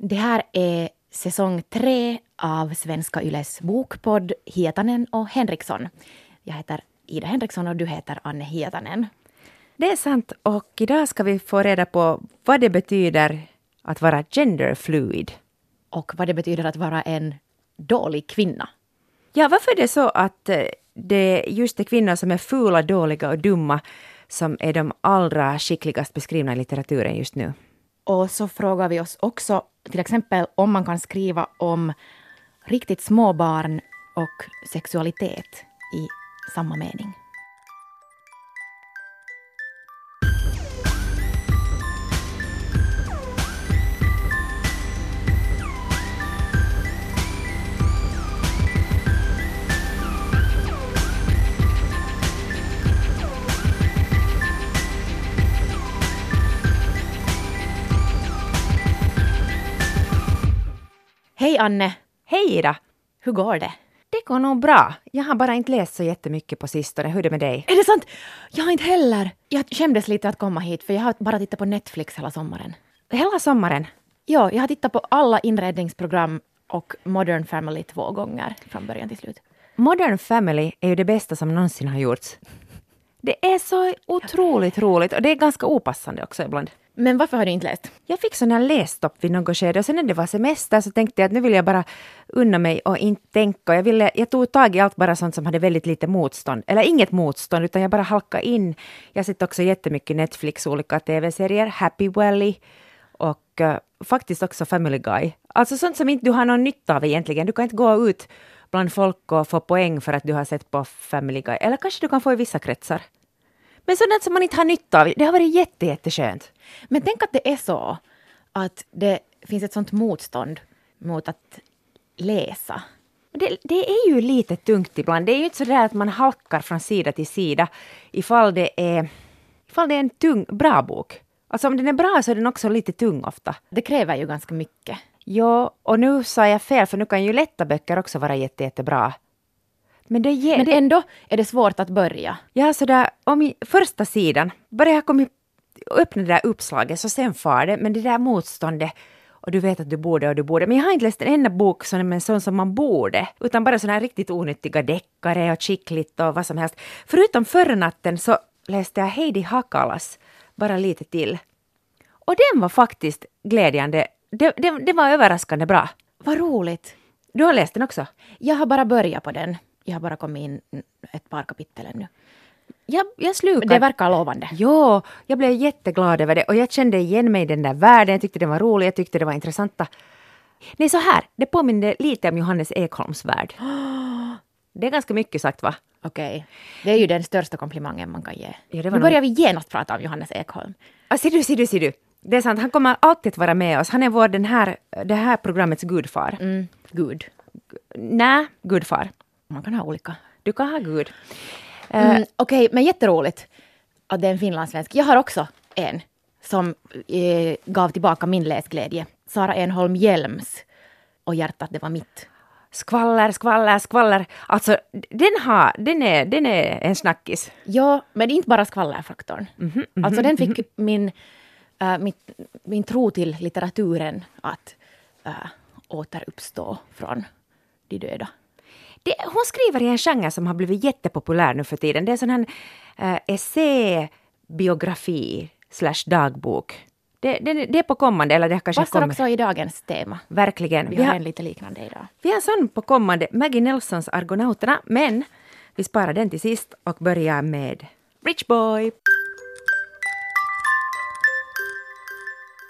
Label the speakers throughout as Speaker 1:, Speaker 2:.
Speaker 1: Det här är säsong tre av Svenska Yles bokpodd Hietanen och Henriksson. Jag heter Ida Henriksson och du heter Anne Hietanen.
Speaker 2: Det är sant och idag ska vi få reda på vad det betyder att vara genderfluid.
Speaker 1: Och vad det betyder att vara en dålig kvinna.
Speaker 2: Ja, varför är det så att eh, det just är kvinnor som är fula, dåliga och dumma som är de allra skickligast beskrivna i litteraturen just nu?
Speaker 1: Och så frågar vi oss också till exempel om man kan skriva om riktigt små barn och sexualitet i samma mening. Hej Anne!
Speaker 2: Hej Ida!
Speaker 1: Hur går det?
Speaker 2: Det går nog bra. Jag har bara inte läst så jättemycket på sistone. Hur är det med dig?
Speaker 1: Är det sant? Jag har inte heller. Jag skämdes lite att komma hit för jag har bara tittat på Netflix hela sommaren.
Speaker 2: Hela sommaren?
Speaker 1: Ja, jag har tittat på alla inredningsprogram och Modern Family två gånger från början till slut.
Speaker 2: Modern Family är ju det bästa som någonsin har gjorts. Det är så otroligt roligt och det är ganska opassande också ibland.
Speaker 1: Men varför har du inte läst?
Speaker 2: Jag fick sån här lässtopp vid något skede och sen när det var semester så tänkte jag att nu vill jag bara unna mig och inte tänka. Jag, ville, jag tog tag i allt bara sånt som hade väldigt lite motstånd. Eller inget motstånd utan jag bara halkade in. Jag har sett också jättemycket Netflix olika tv-serier. Happy Valley och uh, faktiskt också Family Guy. Alltså sånt som inte du har någon nytta av egentligen. Du kan inte gå ut bland folk och få poäng för att du har sett på Family Guy. Eller kanske du kan få i vissa kretsar. Men sådant som man inte har nytta av, det har varit jätte, jätteskönt.
Speaker 1: Men tänk att det är så att det finns ett sånt motstånd mot att läsa.
Speaker 2: Det, det, är ju lite tungt ibland. Det är ju inte så där att man halkar från sida till sida ifall det är, ifall det är en tung, bra bok. Alltså om den är bra så är den också lite tung ofta.
Speaker 1: Det kräver ju ganska mycket.
Speaker 2: Ja, och nu sa jag fel för nu kan ju lätta böcker också vara jätte, jättebra.
Speaker 1: Men, det ger, Men ändå är det svårt att börja.
Speaker 2: Ja, sådär om i första sidan, bara jag kom öppna det där uppslaget så sen far det, men det där motståndet och du vet att du borde och du borde. Men jag har inte läst en enda bok som är sån som man borde, utan bara sådana här riktigt onyttiga deckare och chickligt och vad som helst. Förutom förra natten så läste jag Heidi Hakalas, bara lite till. Och den var faktiskt glädjande. Det, det, det var överraskande bra.
Speaker 1: Vad roligt.
Speaker 2: Du har läst den också?
Speaker 1: Jag har bara börjat på den. Jag har bara kommit in ett par kapitel ännu.
Speaker 2: Jag, jag slukade.
Speaker 1: Det verkar lovande.
Speaker 2: Jo, jag blev jätteglad över det och jag kände igen mig i den där världen. Jag tyckte den var rolig, jag tyckte det var intressanta. Nej, så här, det påminner lite om Johannes Ekholms värld. Det är ganska mycket sagt, va?
Speaker 1: Okej. Okay. Det är ju den största komplimangen man kan ge. Ja, nu börjar vi genast prata om Johannes Ekholm.
Speaker 2: Ah, ser du, ser du, ser du. Det är sant, han kommer alltid att vara med oss. Han är vår, den här, det här programmets gudfar.
Speaker 1: Mm, gud.
Speaker 2: Nej, gudfar.
Speaker 1: Man kan ha olika.
Speaker 2: Du kan ha Gud.
Speaker 1: Mm, uh, Okej, okay, men jätteroligt att det är en finlandssvensk. Jag har också en som eh, gav tillbaka min läsglädje. Sara Enholm Hjelms och Hjärtat, det var mitt.
Speaker 2: Skvaller, skvaller, skvaller. Alltså, den, har, den, är, den är en snackis.
Speaker 1: Ja, men inte bara skvallerfaktorn. Mm -hmm, mm -hmm, alltså den fick mm -hmm. min, uh, mitt, min tro till litteraturen att uh, återuppstå från de döda.
Speaker 2: Det, hon skriver i en genre som har blivit jättepopulär nu för tiden. Det är sån här äh, essä-biografi slash dagbok. Det, det, det, är på kommande, eller det kanske
Speaker 1: Passar kommer. också i dagens tema.
Speaker 2: Verkligen.
Speaker 1: Vi, vi har en lite liknande idag.
Speaker 2: Vi har en sån på kommande, Maggie Nelsons Argonauterna, men vi sparar den till sist och börjar med Rich Boy.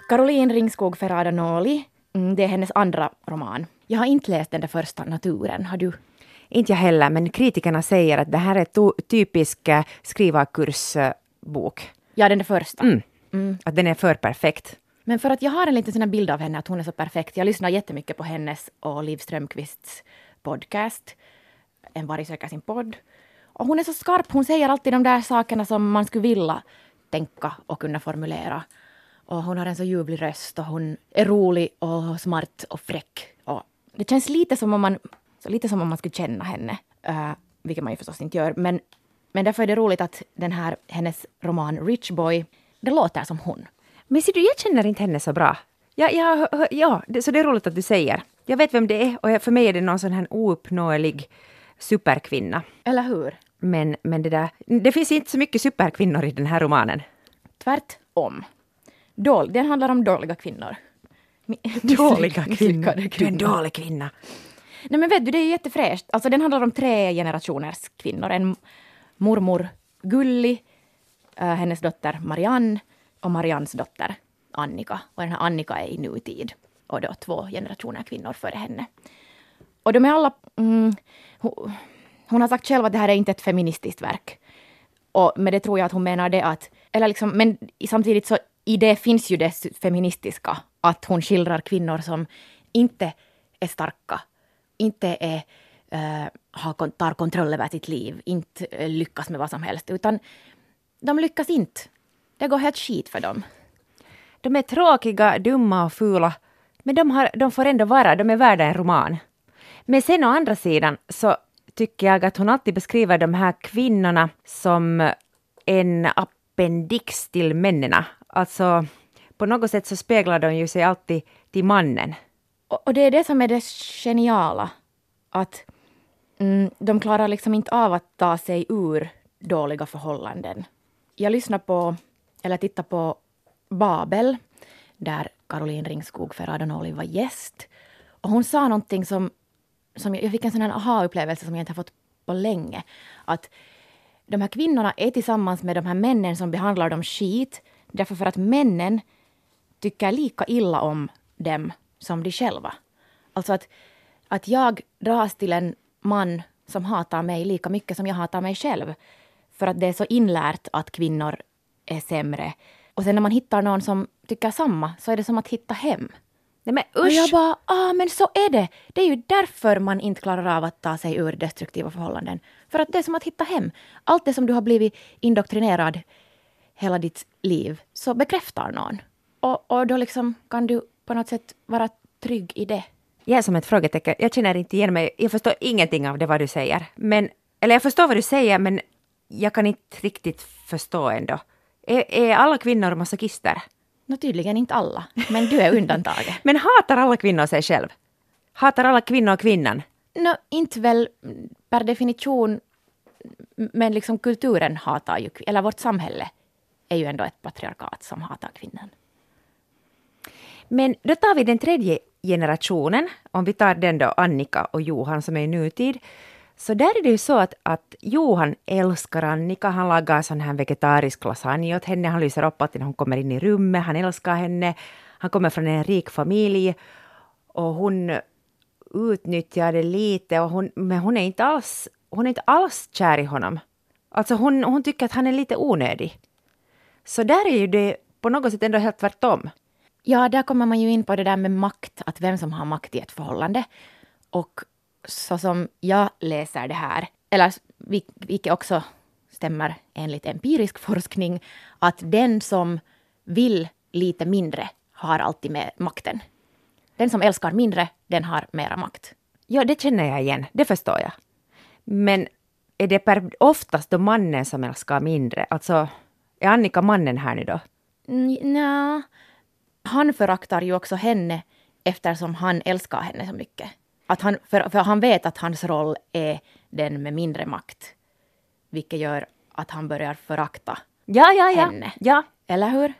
Speaker 1: Caroline Ringskog Ferrada Noli, mm, det är hennes andra roman. Jag har inte läst den där första, Naturen. Har du?
Speaker 2: Inte jag heller, men kritikerna säger att det här är typisk eh, skrivarkursbok.
Speaker 1: Ja, den där första.
Speaker 2: Mm. Mm. Att den är för perfekt.
Speaker 1: Men för att jag har en liten sån bild av henne, att hon är så perfekt. Jag lyssnar jättemycket på hennes och Liv Strömquists podcast. En varg söker sin podd. Och hon är så skarp, hon säger alltid de där sakerna som man skulle vilja tänka och kunna formulera. Och hon har en så ljuvlig röst och hon är rolig och smart och fräck. Och det känns lite som om man så lite som om man skulle känna henne, uh, vilket man ju förstås inte gör. Men, men därför är det roligt att den här, hennes roman Rich Boy, det låter som hon.
Speaker 2: Men ser du, jag känner inte henne så bra. Ja, ja, ja det, så det är roligt att du säger. Jag vet vem det är och för mig är det någon sån här ouppnåelig superkvinna.
Speaker 1: Eller hur?
Speaker 2: Men, men det där, det finns inte så mycket superkvinnor i den här romanen.
Speaker 1: Tvärtom. Dål, den handlar om dåliga kvinnor.
Speaker 2: Dåliga kvinnor. Du är en dålig kvinna.
Speaker 1: Nej men vet du, det är ju jättefräscht. Alltså den handlar om tre generationers kvinnor. En mormor Gulli, eh, hennes dotter Marianne och Mariannes dotter Annika. Och den här Annika är i nutid. Och då två generationer kvinnor före henne. Och de är alla... Mm, hon, hon har sagt själv att det här är inte ett feministiskt verk. Och med det tror jag att hon menar det att... Eller liksom, men samtidigt så i det finns ju det feministiska. Att hon skildrar kvinnor som inte är starka, inte är, äh, har, tar kontroll över sitt liv, inte eh, lyckas med vad som helst. Utan de lyckas inte. Det går helt skit för dem.
Speaker 2: De är tråkiga, dumma och fula. Men de, har, de får ändå vara, de är värda en roman. Men sen å andra sidan så tycker jag att hon alltid beskriver de här kvinnorna som eh, en appendix till männen. Alltså, på något sätt så speglar de ju sig alltid till mannen.
Speaker 1: Och, och det är det som är det geniala. Att mm, de klarar liksom inte av att ta sig ur dåliga förhållanden. Jag lyssnar på, eller tittade på Babel, där Caroline Ringskog Ferrado-Noli var gäst. Och hon sa någonting som, som jag, jag fick en sån här aha-upplevelse som jag inte har fått på länge. Att de här kvinnorna är tillsammans med de här männen som behandlar dem skit, därför för att männen tycker lika illa om dem som de själva. Alltså att, att jag dras till en man som hatar mig lika mycket som jag hatar mig själv. För att det är så inlärt att kvinnor är sämre. Och sen när man hittar någon som tycker samma så är det som att hitta hem.
Speaker 2: Nej men
Speaker 1: Och jag
Speaker 2: usch!
Speaker 1: bara, ah men så är det. Det är ju därför man inte klarar av att ta sig ur destruktiva förhållanden. För att det är som att hitta hem. Allt det som du har blivit indoktrinerad hela ditt liv, så bekräftar någon. Och, och då liksom kan du på något sätt vara trygg i det.
Speaker 2: Jag är som ett frågetecken. Jag känner inte igen mig. Jag förstår ingenting av det vad du säger. Men, eller jag förstår vad du säger, men jag kan inte riktigt förstå ändå. Är, är alla kvinnor masochister?
Speaker 1: Nå tydligen inte alla, men du är undantaget.
Speaker 2: Men hatar alla kvinnor sig själv? Hatar alla kvinnor kvinnan?
Speaker 1: Nå, inte väl per definition, men liksom kulturen hatar ju, eller vårt samhälle är ju ändå ett patriarkat som hatar kvinnan.
Speaker 2: Men då tar vi den tredje generationen, om vi tar den då Annika och Johan som är i nutid. Så där är det ju så att, att Johan älskar Annika. Han lagar sån här vegetarisk lasagne åt henne. Han lyser upp alltid när hon kommer in i rummet. Han älskar henne. Han kommer från en rik familj. Och hon utnyttjar det lite. Och hon, men hon är, inte alls, hon är inte alls kär i honom. Alltså hon, hon tycker att han är lite onödig. Så där är ju det på något sätt ändå helt tvärtom.
Speaker 1: Ja, där kommer man ju in på det där med makt, att vem som har makt i ett förhållande. Och så som jag läser det här, eller vil- vilket också stämmer enligt empirisk forskning, att den som vill lite mindre har alltid med makten. Den som älskar mindre, den har mera makt.
Speaker 2: Ja, det känner jag igen. Det förstår jag. Men är det per, oftast då mannen som älskar mindre? Alltså, är Annika mannen här nu då?
Speaker 1: Mm, Nja, han föraktar ju också henne eftersom han älskar henne så mycket. Att han, för, för han vet att hans roll är den med mindre makt. Vilket gör att han börjar förakta.
Speaker 2: Ja, ja, ja.
Speaker 1: Henne.
Speaker 2: Ja,
Speaker 1: Eller hur?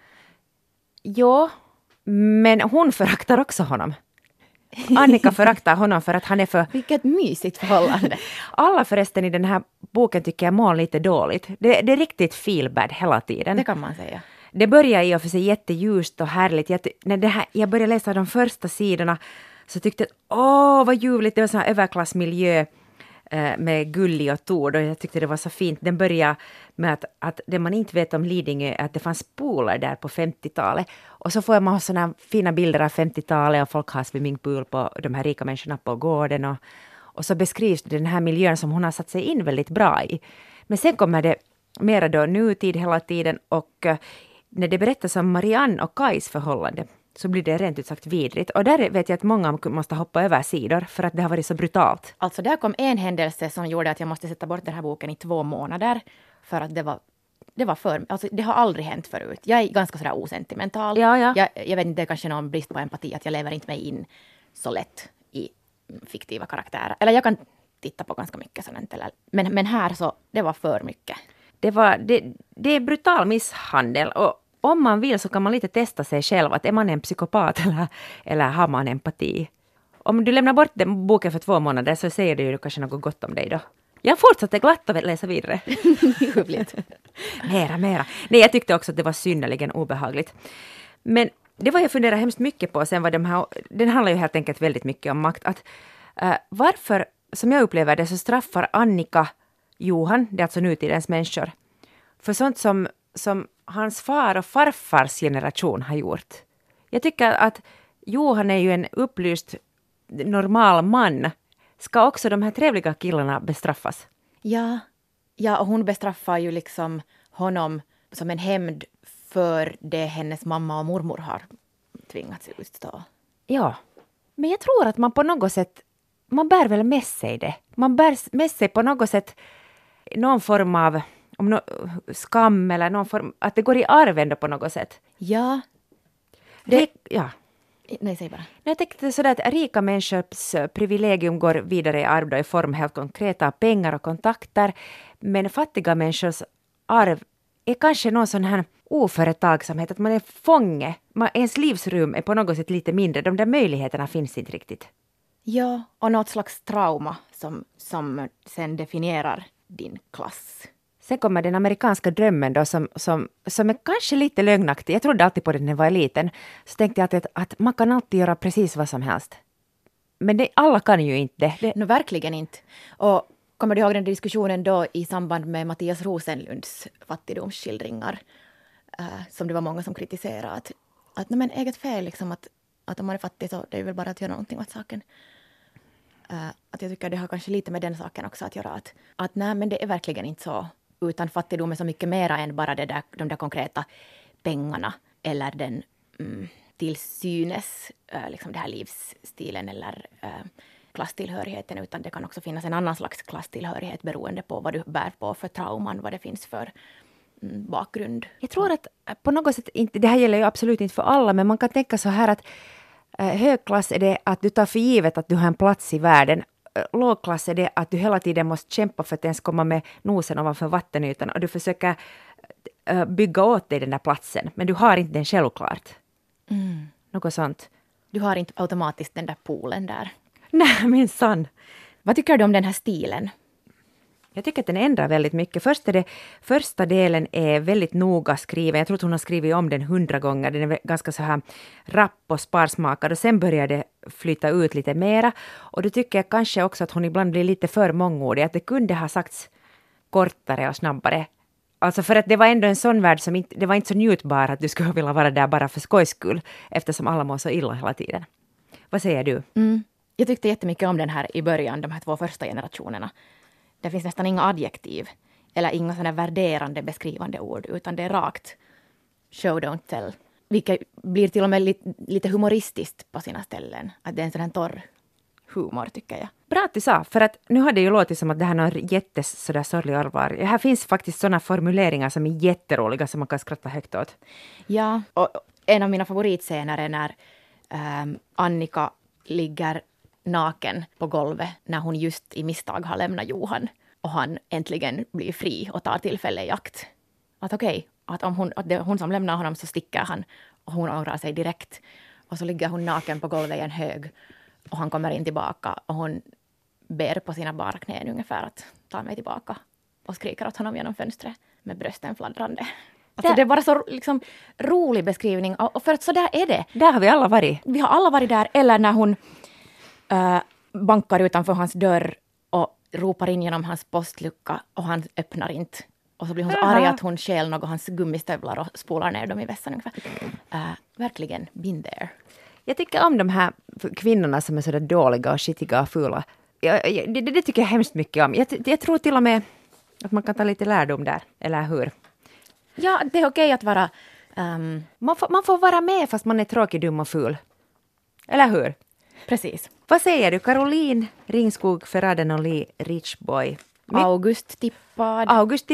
Speaker 2: jo. Men hon föraktar också honom. Annika föraktar honom för att han är för...
Speaker 1: Vilket mysigt förhållande.
Speaker 2: Alla förresten i den här boken tycker jag mår lite dåligt. Det, det är riktigt feel bad hela tiden.
Speaker 1: Det kan man säga.
Speaker 2: Det börjar i och för sig jätteljust och härligt. Jag, när det här, jag började läsa de första sidorna så tyckte jag åh vad ljuvligt, det var sån här överklassmiljö eh, med Gulli och Tord och jag tyckte det var så fint. Den börjar med att, att det man inte vet om Lidingö är att det fanns pooler där på 50-talet. Och så får man såna fina bilder av 50-talet och folk har swimmingpool på de här rika människorna på gården och, och så beskrivs den här miljön som hon har satt sig in väldigt bra i. Men sen kommer det mera då nutid hela tiden och eh, när det berättas om Marianne och Kais förhållande så blir det rent ut sagt vidrigt. Och där vet jag att många måste hoppa över sidor för att det har varit så brutalt.
Speaker 1: Alltså där kom en händelse som gjorde att jag måste sätta bort den här boken i två månader. För att det var det var för, alltså det har aldrig hänt förut. Jag är ganska sådär osentimental.
Speaker 2: Ja, ja.
Speaker 1: Jag, jag vet inte, det är kanske någon brist på empati att jag lever inte mig in så lätt i fiktiva karaktärer. Eller jag kan titta på ganska mycket. Eller, men, men här så, det var för mycket.
Speaker 2: Det, var, det, det är brutal misshandel och om man vill så kan man lite testa sig själv. Att är man en psykopat eller, eller har man empati? Om du lämnar bort den boken för två månader så säger det ju kanske något gott om dig då. Jag fortsatte glatt att läsa vidare. Mera, mera. Nej, jag tyckte också att det var synnerligen obehagligt. Men det var jag funderade hemskt mycket på sen var de här, den handlar ju helt enkelt väldigt mycket om makt. Att, uh, varför, som jag upplever det, så straffar Annika Johan, det är alltså nutidens människor, för sånt som, som hans far och farfars generation har gjort. Jag tycker att Johan är ju en upplyst normal man. Ska också de här trevliga killarna bestraffas?
Speaker 1: Ja, ja och hon bestraffar ju liksom honom som en hämnd för det hennes mamma och mormor har tvingats utstå.
Speaker 2: Ja, men jag tror att man på något sätt, man bär väl med sig det. Man bär med sig på något sätt någon form av om no, skam eller någon form, att det går i arv ändå på något sätt.
Speaker 1: Ja.
Speaker 2: Det, det ja.
Speaker 1: Nej, säg bara.
Speaker 2: Jag tänkte sådär att rika människors privilegium går vidare i arv då i form helt konkreta av pengar och kontakter. Men fattiga människors arv är kanske någon sån här oföretagsamhet, att man är fånge. Man, ens livsrum är på något sätt lite mindre. De där möjligheterna finns inte riktigt.
Speaker 1: Ja, och något slags trauma som, som sen definierar din klass.
Speaker 2: Sen kommer den amerikanska drömmen då som, som, som är kanske lite lögnaktig. Jag trodde alltid på det när jag var liten. Så tänkte jag alltid att, att man kan alltid göra precis vad som helst. Men det, alla kan ju inte det. det...
Speaker 1: No, verkligen inte. Och kommer du ihåg den diskussionen då i samband med Mattias Rosenlunds fattigdomsskildringar? Uh, som det var många som kritiserade. Att, att nej, men eget fel, liksom, att, att om man är fattig så det är väl bara att göra någonting åt saken. Uh, att jag tycker det har kanske lite med den saken också att göra. Att, att nej, men det är verkligen inte så utan fattigdom är så mycket mera än bara det där, de där konkreta pengarna eller den mm, till synes eh, liksom det här livsstilen eller eh, klasstillhörigheten utan det kan också finnas en annan slags klasstillhörighet beroende på vad du bär på för trauman, vad det finns för mm, bakgrund.
Speaker 2: Jag tror att på något sätt, inte, det här gäller ju absolut inte för alla, men man kan tänka så här att högklass är det att du tar för givet att du har en plats i världen lågklass är det att du hela tiden måste kämpa för att ens komma med nosen ovanför vattenytan och du försöker bygga åt dig den där platsen, men du har inte den självklart.
Speaker 1: Mm.
Speaker 2: Något sånt.
Speaker 1: Du har inte automatiskt den där poolen där.
Speaker 2: Nej, minsann.
Speaker 1: Vad tycker du om den här stilen?
Speaker 2: Jag tycker att den ändrar väldigt mycket. Först är det, första delen är väldigt noga skriven. Jag tror att hon har skrivit om den hundra gånger. Den är ganska så här rapp och sparsmakad och sen börjar det flyta ut lite mera. Och då tycker jag kanske också att hon ibland blir lite för mångordig. Att det kunde ha sagts kortare och snabbare. Alltså för att det var ändå en sån värld som inte, det var inte så njutbar att du skulle vilja vara där bara för skojs skull, eftersom alla mår så illa hela tiden. Vad säger du?
Speaker 1: Mm. Jag tyckte jättemycket om den här i början, de här två första generationerna. Det finns nästan inga adjektiv eller inga sådana värderande beskrivande ord, utan det är rakt show don't tell. Vilket blir till och med lite, lite humoristiskt på sina ställen. Att det är en sån här torr humor, tycker jag.
Speaker 2: Bra att du sa, för att nu har det ju låtit som att det här är jättes sådär sorglig allvar. Här finns faktiskt sådana formuleringar som är jätteroliga som man kan skratta högt åt.
Speaker 1: Ja, och en av mina favoritscener är när ähm, Annika ligger naken på golvet när hon just i misstag har lämnat Johan och han äntligen blir fri och tar tillfälle i akt. Att okej, okay, att om hon, att det hon som lämnar honom så sticker han och hon ångrar sig direkt. Och så ligger hon naken på golvet i en hög och han kommer in tillbaka och hon ber på sina bara knän ungefär att ta mig tillbaka och skriker åt honom genom fönstret med brösten fladdrande. Alltså det är bara så liksom, rolig beskrivning. Och för att så där är det.
Speaker 2: Där har vi alla varit.
Speaker 1: Vi har alla varit där. Eller när hon uh, bankar utanför hans dörr och ropar in genom hans postlucka och han öppnar inte. Och så blir hon så arg att hon stjäl något hans gummistövlar och spolar ner dem i vässan ungefär. Uh, verkligen, been there.
Speaker 2: Jag tycker om de här kvinnorna som är sådär dåliga och skitiga och fula. Jag, jag, det, det, tycker jag hemskt mycket om. Jag, jag, tror till och med att man kan ta lite lärdom där, eller hur?
Speaker 1: Ja, det är okej att vara... Um,
Speaker 2: man, får, man får vara med fast man är tråkig, dum och ful. Eller hur?
Speaker 1: Precis.
Speaker 2: Vad säger du? Caroline Ringskog Ferraden och Lee Richboy.
Speaker 1: August tippad.
Speaker 2: August.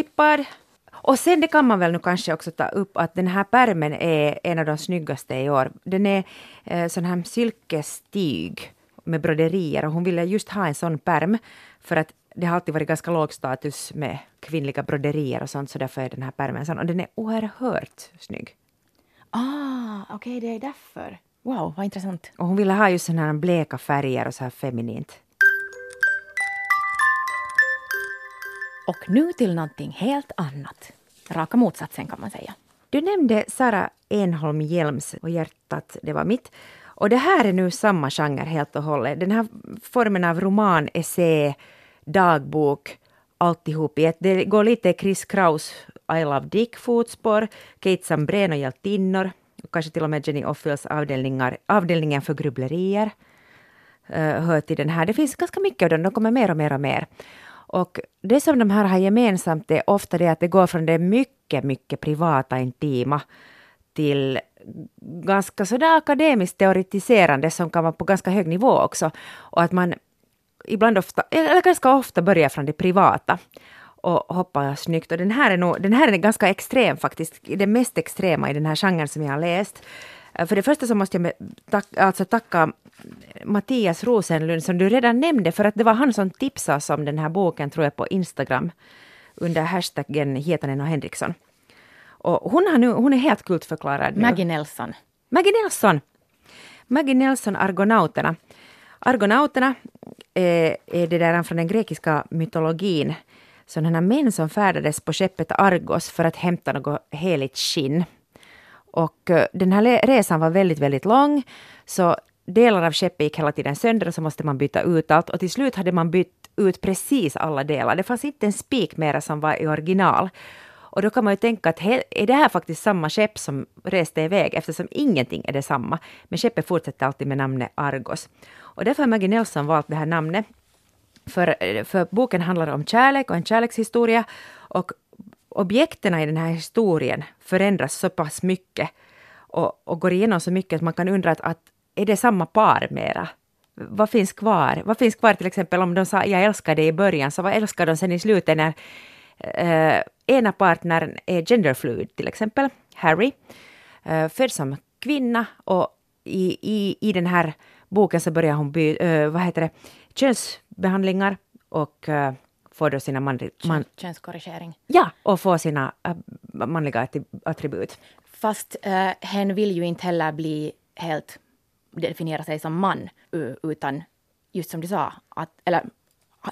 Speaker 2: Och sen det kan man väl nu kanske också ta upp att den här pärmen är en av de snyggaste i år. Den är eh, sån här silkestyg med broderier och hon ville just ha en sån pärm för att det har alltid varit ganska låg status med kvinnliga broderier och sånt så därför är den här pärmen sån och den är oerhört snygg.
Speaker 1: Ah, okej, okay, det är därför. Wow, vad intressant.
Speaker 2: Och hon ville ha just såna här bleka färger och så här feminint.
Speaker 1: Och nu till någonting helt annat. Raka motsatsen kan man säga.
Speaker 2: Du nämnde Sara Enholm Hjelms och Hjärtat, det var mitt. Och det här är nu samma genre helt och hållet. Den här formen av roman, essä, dagbok, alltihop i ett. Det går lite Chris Kraus I Love Dick-fotspår, Kate Sambrén och Hjältinnor, och kanske till och med Jenny Offils avdelningar, avdelningen för grubblerier uh, hör till den här. Det finns ganska mycket av dem, de kommer mer och mer och mer. Och det som de här har gemensamt är ofta det att det går från det mycket, mycket privata, intima till ganska sådär akademiskt teoretiserande som kan vara på ganska hög nivå också. Och att man ibland ofta, eller ganska ofta börjar från det privata och hoppa snyggt. Och den här är, nog, den här är ganska extrem faktiskt, det mest extrema i den här genren som jag har läst. För det första så måste jag tack, alltså tacka Mattias Rosenlund som du redan nämnde, för att det var han som tipsade om den här boken, tror jag, på Instagram under hashtaggen Hietanen och Henriksson. Och hon, har nu, hon är helt kultförklarad.
Speaker 1: Maggie Nelson.
Speaker 2: Maggie Nelson! Maggie Nelson, Argonauterna. Argonauterna är, är det där från den grekiska mytologin. Sådana män som färdades på skeppet Argos för att hämta något heligt skinn. Och eh, den här resan var väldigt, väldigt lång, så delar av skeppet gick hela tiden sönder och så måste man byta ut allt. Och till slut hade man bytt ut precis alla delar. Det fanns inte en spik mera som var i original. Och då kan man ju tänka att är det här faktiskt samma skepp som reste iväg eftersom ingenting är detsamma. Men skeppet fortsätter alltid med namnet Argos. Och därför har Maggie Nelson valt det här namnet. För, eh, för boken handlar om kärlek och en kärlekshistoria. Och objekten i den här historien förändras så pass mycket och, och går igenom så mycket att man kan undra att, att är det samma par mera? Vad finns kvar? Vad finns kvar till exempel om de sa jag älskar dig i början, så vad älskar de sen i slutet när eh, ena partnern är genderfluid till exempel, Harry, eh, född som kvinna och i, i, i den här boken så börjar hon by, eh, vad heter det, könsbehandlingar och eh, får då sina manliga... Man,
Speaker 1: Könskorrigering.
Speaker 2: Ja, och får sina äh, manliga attribut.
Speaker 1: Fast äh, hen vill ju inte heller bli helt definiera sig som man, utan just som du sa, att, eller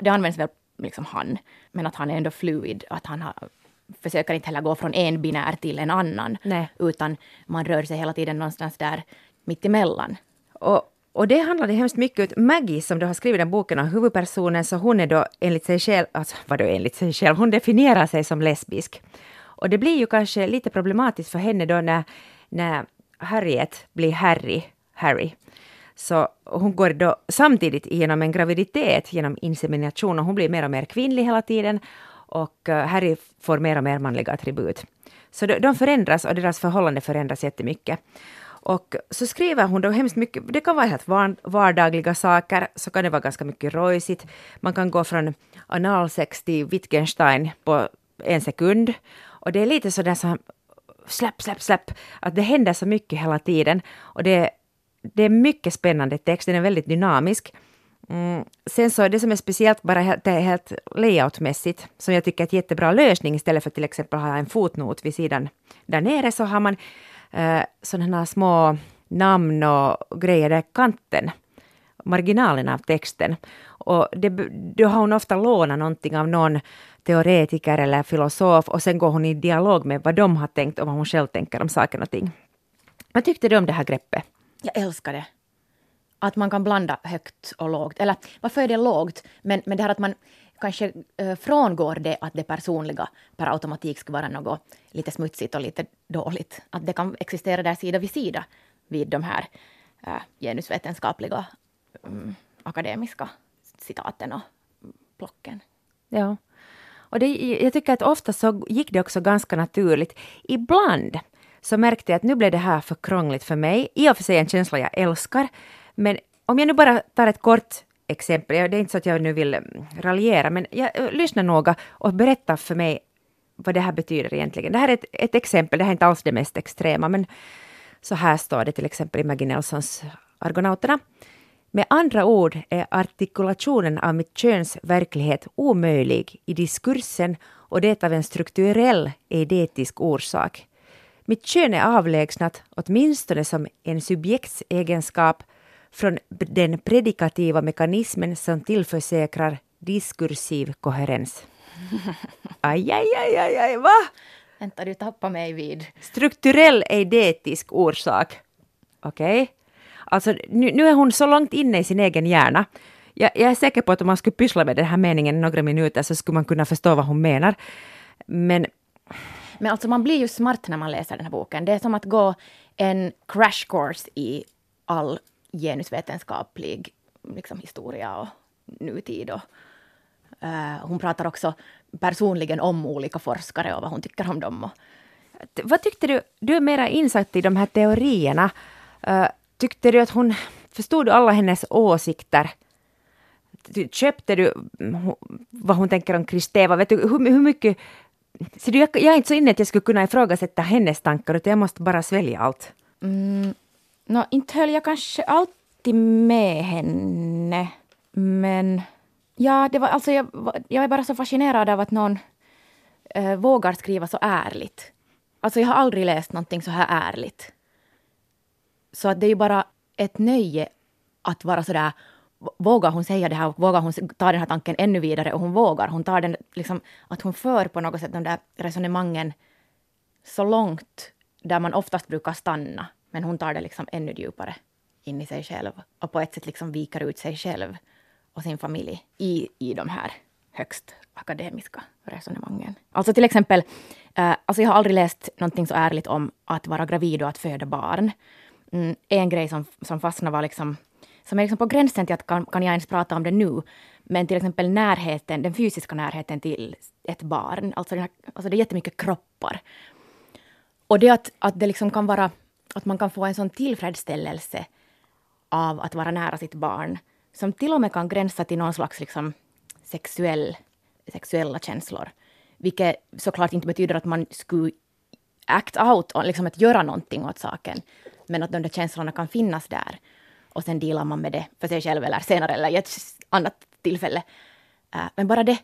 Speaker 1: det används väl liksom han, men att han är ändå fluid, att han har, försöker inte heller gå från en binär till en annan,
Speaker 2: Nej.
Speaker 1: utan man rör sig hela tiden någonstans där mittemellan.
Speaker 2: Och, och det handlade hemskt mycket om Maggie som då har skrivit den boken om huvudpersonen, så hon är då enligt sig själv, alltså vadå enligt sig själv, hon definierar sig som lesbisk. Och det blir ju kanske lite problematiskt för henne då när, när Harriet blir Harry, Harry. Så hon går då samtidigt igenom en graviditet genom insemination och hon blir mer och mer kvinnlig hela tiden och eh, Harry får mer och mer manliga attribut. Så de förändras och deras förhållande förändras jättemycket. Och så skriver hon då hemskt mycket, det kan vara helt vardagliga saker, så kan det vara ganska mycket rojsigt. Man kan gå från analsex till Wittgenstein på en sekund. Och det är lite sådär så släpp, släpp, släpp, att det händer så mycket hela tiden. Och det, det är mycket spännande text, den är väldigt dynamisk. Mm. Sen så det som är speciellt bara helt, helt layoutmässigt, som jag tycker är en jättebra lösning istället för till exempel att ha en fotnot vid sidan där nere, så har man eh, sådana små namn och grejer där kanten, marginalen av texten. Och det, då har hon ofta lånat någonting av någon teoretiker eller filosof och sen går hon i dialog med vad de har tänkt och vad hon själv tänker om saker och ting. Vad tyckte du om det här greppet?
Speaker 1: Jag älskar det. Att man kan blanda högt och lågt. Eller varför är det lågt? Men, men det här att man kanske äh, frångår det att det personliga per automatik ska vara något lite smutsigt och lite dåligt. Att det kan existera där sida vid sida vid de här äh, genusvetenskapliga mm, akademiska citaten och plocken.
Speaker 2: Ja. Och det, jag tycker att ofta så gick det också ganska naturligt. Ibland så märkte jag att nu blev det här för krångligt för mig. I och för sig en känsla jag älskar. Men om jag nu bara tar ett kort exempel, det är inte så att jag nu vill mm, raljera, men jag, lyssna noga och berätta för mig vad det här betyder egentligen. Det här är ett, ett exempel, det här är inte alls det mest extrema, men så här står det till exempel i Maggie Nelsons Argonauterna. Med andra ord är artikulationen av mitt köns verklighet omöjlig i diskursen och det av en strukturell eidetisk orsak. Mitt kön är avlägsnat, åtminstone som en subjektsegenskap, från den predikativa mekanismen som tillförsäkrar diskursiv koherens. Aj, aj, aj, aj, aj, va?
Speaker 1: Vänta, du tappar mig vid...
Speaker 2: Strukturell eidetisk orsak. Okej? Okay. Alltså, nu, nu, är hon så långt inne i sin egen hjärna. Jag, jag, är säker på att om man skulle pyssla med den här meningen några minuter så skulle man kunna förstå vad hon menar. Men...
Speaker 1: Men alltså man blir ju smart när man läser den här boken. Det är som att gå en crash course i all genusvetenskaplig liksom, historia och nutid. Och, uh, hon pratar också personligen om olika forskare och vad hon tycker om dem. Och...
Speaker 2: Vad tyckte du? Du är mera insatt i de här teorierna. Uh, tyckte du att hon... Förstod du alla hennes åsikter? Köpte du vad hon tänker om Kristeva? Vet du hur, hur mycket... Så du, jag, jag är inte så inne att jag skulle kunna ifrågasätta hennes tankar, utan jag måste bara svälja allt.
Speaker 1: Mm, no, inte höll jag kanske alltid med henne, men Ja, det var, alltså jag, jag är bara så fascinerad av att någon äh, vågar skriva så ärligt. Alltså jag har aldrig läst någonting så här ärligt. Så att det är ju bara ett nöje att vara så där vågar hon säga det här, vågar hon ta den här tanken ännu vidare och hon vågar, hon tar den liksom, att hon för på något sätt de där resonemangen så långt där man oftast brukar stanna, men hon tar det liksom ännu djupare in i sig själv och på ett sätt liksom viker ut sig själv och sin familj i, i de här högst akademiska resonemangen. Alltså till exempel, eh, alltså jag har aldrig läst någonting så ärligt om att vara gravid och att föda barn. Mm, en grej som, som fastnade var liksom, som är liksom på gränsen till att kan, kan jag ens prata om det nu, men till exempel närheten, den fysiska närheten till ett barn. Alltså, här, alltså det är jättemycket kroppar. Och det att, att det liksom kan vara, att man kan få en sån tillfredsställelse av att vara nära sitt barn som till och med kan gränsa till någon slags liksom, sexuell, sexuella känslor. Vilket såklart inte betyder att man skulle act out, liksom att göra någonting åt saken. Men att de där känslorna kan finnas där. Och sen dealar man med det för sig själv eller senare eller i ett annat tillfälle. Äh, men bara det.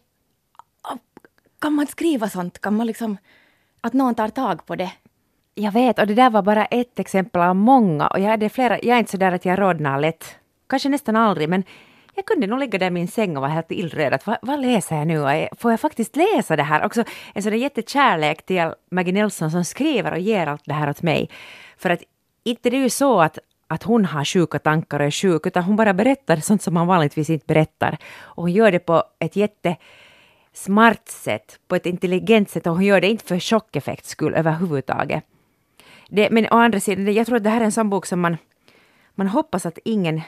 Speaker 1: Kan man skriva sånt? Kan man liksom... Att någon tar tag på det?
Speaker 2: Jag vet, och det där var bara ett exempel av många. Och jag, är, flera, jag är inte så där att jag rodnar lätt kanske nästan aldrig, men jag kunde nog ligga där i min säng och vara helt illröd. Vad, vad läser jag nu? Får jag faktiskt läsa det här? Också en sån jättekärlek till Maggie Nelson som skriver och ger allt det här åt mig. För att inte det är ju så att, att hon har sjuka tankar och är sjuk, utan hon bara berättar sånt som man vanligtvis inte berättar. Och hon gör det på ett jätte smart sätt, på ett intelligent sätt och hon gör det inte för chockeffekts skull överhuvudtaget. Det, men å andra sidan, jag tror att det här är en sån bok som man, man hoppas att ingen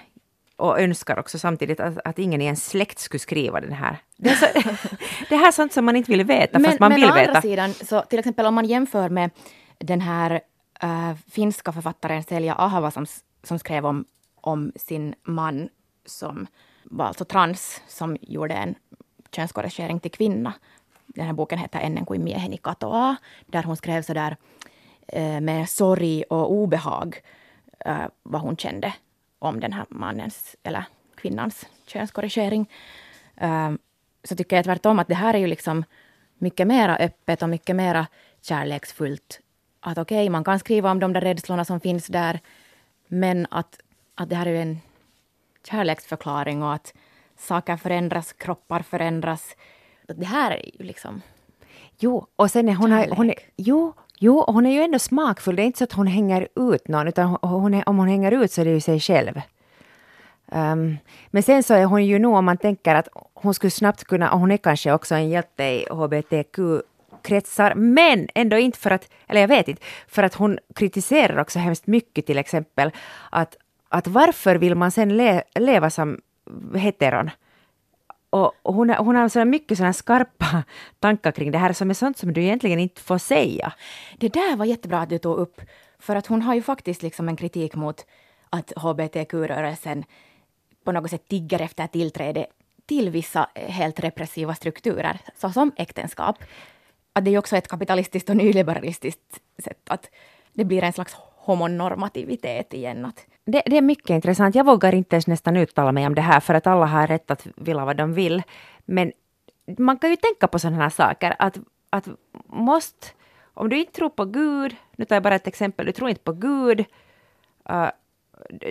Speaker 2: och önskar också samtidigt att, att ingen i en släkt skulle skriva den här. Det, är så, det här är sånt som man inte vill veta, men, fast man
Speaker 1: men
Speaker 2: vill veta.
Speaker 1: Men å andra sidan, så till exempel om man jämför med den här äh, finska författaren Selja Ahava som, som skrev om, om sin man som var alltså trans, som gjorde en könskorrigering till kvinna. Den här boken heter Ennen kuin mieheni katoaa, där hon skrev så där äh, med sorg och obehag äh, vad hon kände om den här mannens eller kvinnans könskorrigering. Um, så tycker jag tvärtom att det här är ju liksom mycket mera öppet och mycket mera kärleksfullt. Att okej, okay, man kan skriva om de där rädslorna som finns där, men att, att det här är ju en kärleksförklaring och att saker förändras, kroppar förändras. Det här är ju liksom
Speaker 2: Jo, och sen är hon, har, hon är, jo, Jo, hon är ju ändå smakfull. Det är inte så att hon hänger ut någon, utan hon är, om hon hänger ut så är det ju sig själv. Um, men sen så är hon ju nog, om man tänker att hon skulle snabbt kunna, och hon är kanske också en hjälte i hbtq-kretsar, men ändå inte för att, eller jag vet inte, för att hon kritiserar också hemskt mycket till exempel att, att varför vill man sen le, leva som heteron? Och, och hon, hon har så mycket såna skarpa tankar kring det här som är sånt som du egentligen inte får säga.
Speaker 1: Det där var jättebra att du tog upp, för att hon har ju faktiskt liksom en kritik mot att hbtq-rörelsen på något sätt tigger efter tillträde till vissa helt repressiva strukturer, såsom äktenskap. att det är också ett kapitalistiskt och nyliberalistiskt sätt att det blir en slags homonormativitet igen. Att
Speaker 2: det, det, är mycket intressant. Jag vågar inte ens nästan uttala mig om det här för att alla har rätt att vilja vad de vill. Men man kan ju tänka på sådana här saker att, att måste, om du inte tror på Gud, nu tar jag bara ett exempel, du tror inte på Gud, uh,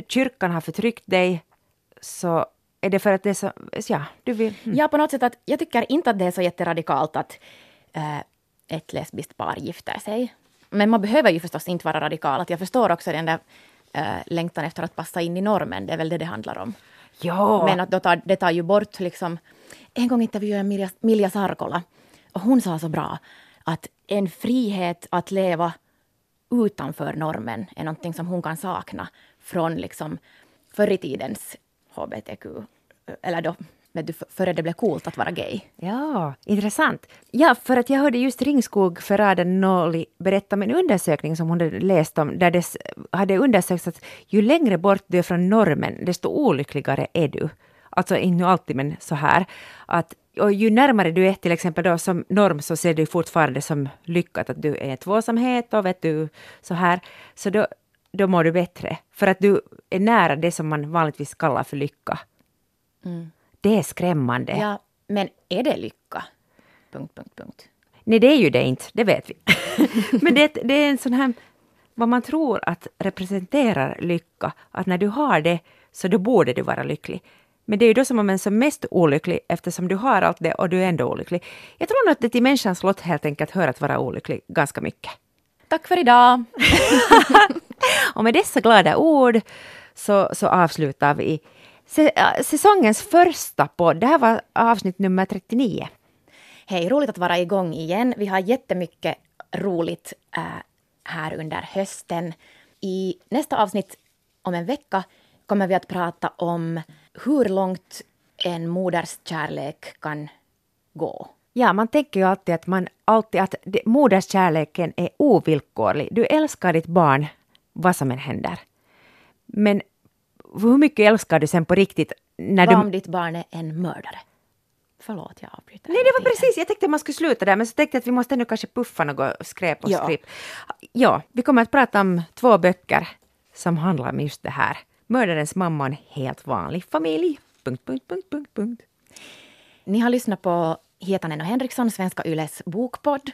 Speaker 2: kyrkan har förtryckt dig, så är det för att det är så, ja, du vill...
Speaker 1: Mm. Ja, på något sätt att jag tycker inte att det är så jätteradikalt att uh, ett lesbiskt par gifter sig. Men man behöver ju förstås inte vara radikal. Att jag förstår också den där äh, längtan efter att passa in i normen. Det är väl det det handlar om.
Speaker 2: Ja.
Speaker 1: Men att tar, det tar ju bort liksom... En gång intervjuade jag Milja, Milja Sarkola och hon sa så bra att en frihet att leva utanför normen är någonting som hon kan sakna från liksom förr i tidens hbtq, eller då vet du, före det blev coolt att vara gay.
Speaker 2: Ja, intressant. Ja, för att jag hörde just Ringskog Ferraden Nolli berätta om en undersökning som hon hade läst om, där det hade undersökts att ju längre bort du är från normen, desto olyckligare är du. Alltså inte alltid, men så här. Att, och ju närmare du är till exempel då som norm så ser du fortfarande som lyckat att du är tvåsamhet och vet du så här. Så då, då mår du bättre. För att du är nära det som man vanligtvis kallar för lycka. Mm. Det är skrämmande.
Speaker 1: Ja, men är det lycka? Punkt, punkt, punkt.
Speaker 2: Nej, det är ju det inte, det vet vi. men det, det är en sån här, vad man tror att representerar lycka, att när du har det så då borde du vara lycklig. Men det är ju då som man är som mest olycklig eftersom du har allt det och du är ändå olycklig. Jag tror nog att det till människans lott helt enkelt hör att vara olycklig ganska mycket.
Speaker 1: Tack för idag!
Speaker 2: och med dessa glada ord så, så avslutar vi säsongens första podd. Det här var avsnitt nummer 39.
Speaker 1: Hej, roligt att vara igång igen. Vi har jättemycket roligt äh, här under hösten. I nästa avsnitt om en vecka kommer vi att prata om hur långt en moders kärlek kan gå.
Speaker 2: Ja, man tänker ju alltid att, man, alltid att det, moderskärleken är ovillkorlig. Du älskar ditt barn vad som än händer. Men hur mycket älskar du sen på riktigt?
Speaker 1: När Vad du... om ditt barn är en mördare? Förlåt, jag avbryter.
Speaker 2: Nej, det var precis, jag tänkte att man skulle sluta där, men så tänkte jag att vi måste ännu kanske puffa något skräp och ja. skrip. Ja, vi kommer att prata om två böcker som handlar om just det här. Mördarens mamma och en helt vanlig familj. Punkt, punkt, punkt, punkt, punkt.
Speaker 1: Ni har lyssnat på Hietanen och Henriksson, Svenska Yles bokpodd.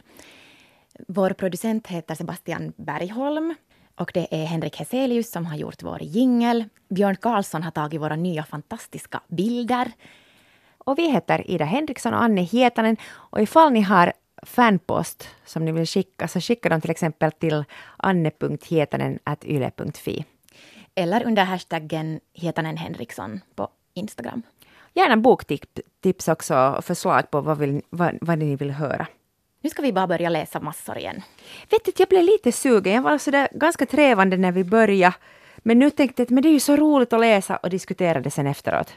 Speaker 1: Vår producent heter Sebastian Bergholm. Och det är Henrik Heselius som har gjort vår jingel. Björn Karlsson har tagit våra nya fantastiska bilder.
Speaker 2: Och vi heter Ida Henriksson och Anne Hietanen. Och ifall ni har fanpost som ni vill skicka så skicka dem till exempel till anne.hietanen.yle.fi.
Speaker 1: Eller under hashtaggen Hietanen Henriksson på Instagram.
Speaker 2: Gärna boktips också och förslag på vad, vill, vad, vad ni vill höra.
Speaker 1: Nu ska vi bara börja läsa massor igen.
Speaker 2: Vet du, jag blev lite sugen. Jag var sådär ganska trevande när vi började. Men nu tänkte jag att det är ju så roligt att läsa och diskutera det sen efteråt.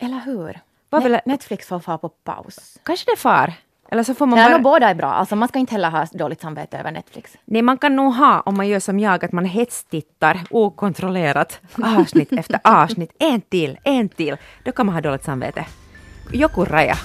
Speaker 1: Eller hur? Net väl... Netflix får fara på paus.
Speaker 2: Kanske det far. Eller så får man
Speaker 1: Nej, bara... båda är bra. Alltså, man ska inte heller ha dåligt samvete över Netflix.
Speaker 2: Nej, man kan nog ha, om man gör som jag, att man hetstittar okontrollerat avsnitt efter avsnitt. En till, en till. Då kan man ha dåligt samvete. Joku raja.